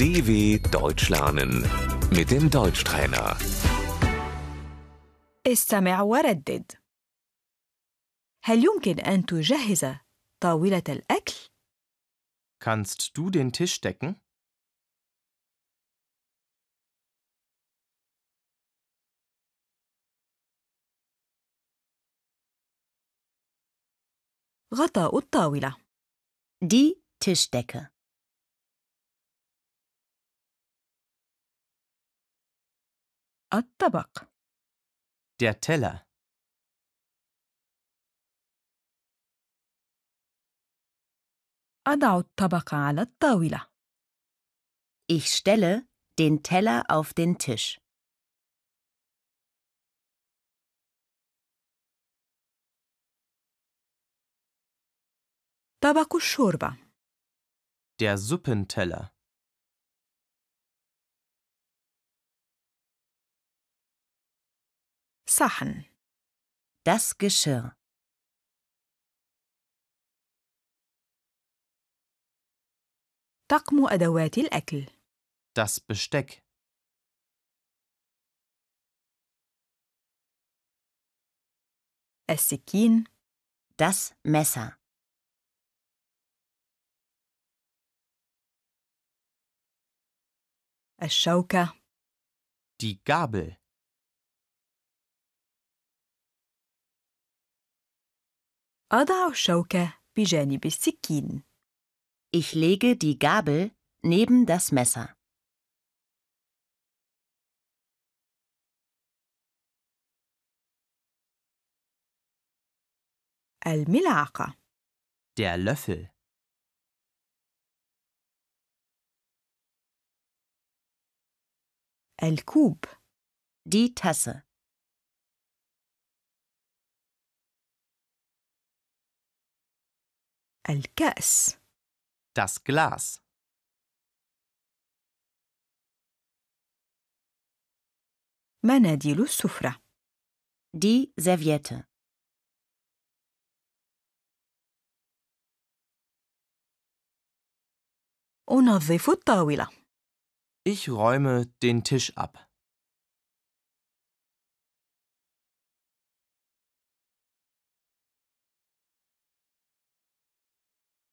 DW Deutsch lernen mit dem Deutschtrainer. استمع وردد هل يمكن أن تجهز طاولة الأكل؟ Kannst du den Tisch decken? غطاء الطاولة Die Tischdecke. الطبق Der Teller. أضع الطبق على الطاولة Ich stelle den Teller auf den Tisch. طبق الشوربة Der Suppenteller. صحن Das Geschirr. طقم أدوات الأكل Das Besteck. السكين Das Messer. الشوكة Die Gabel. Ich lege die Gabel neben das Messer. الملعقة Der Löffel. الكوب Die Tasse. الكأس Das Glas. مناديل السفرة Die Serviette. أنظف الطاولة Ich räume den Tisch ab.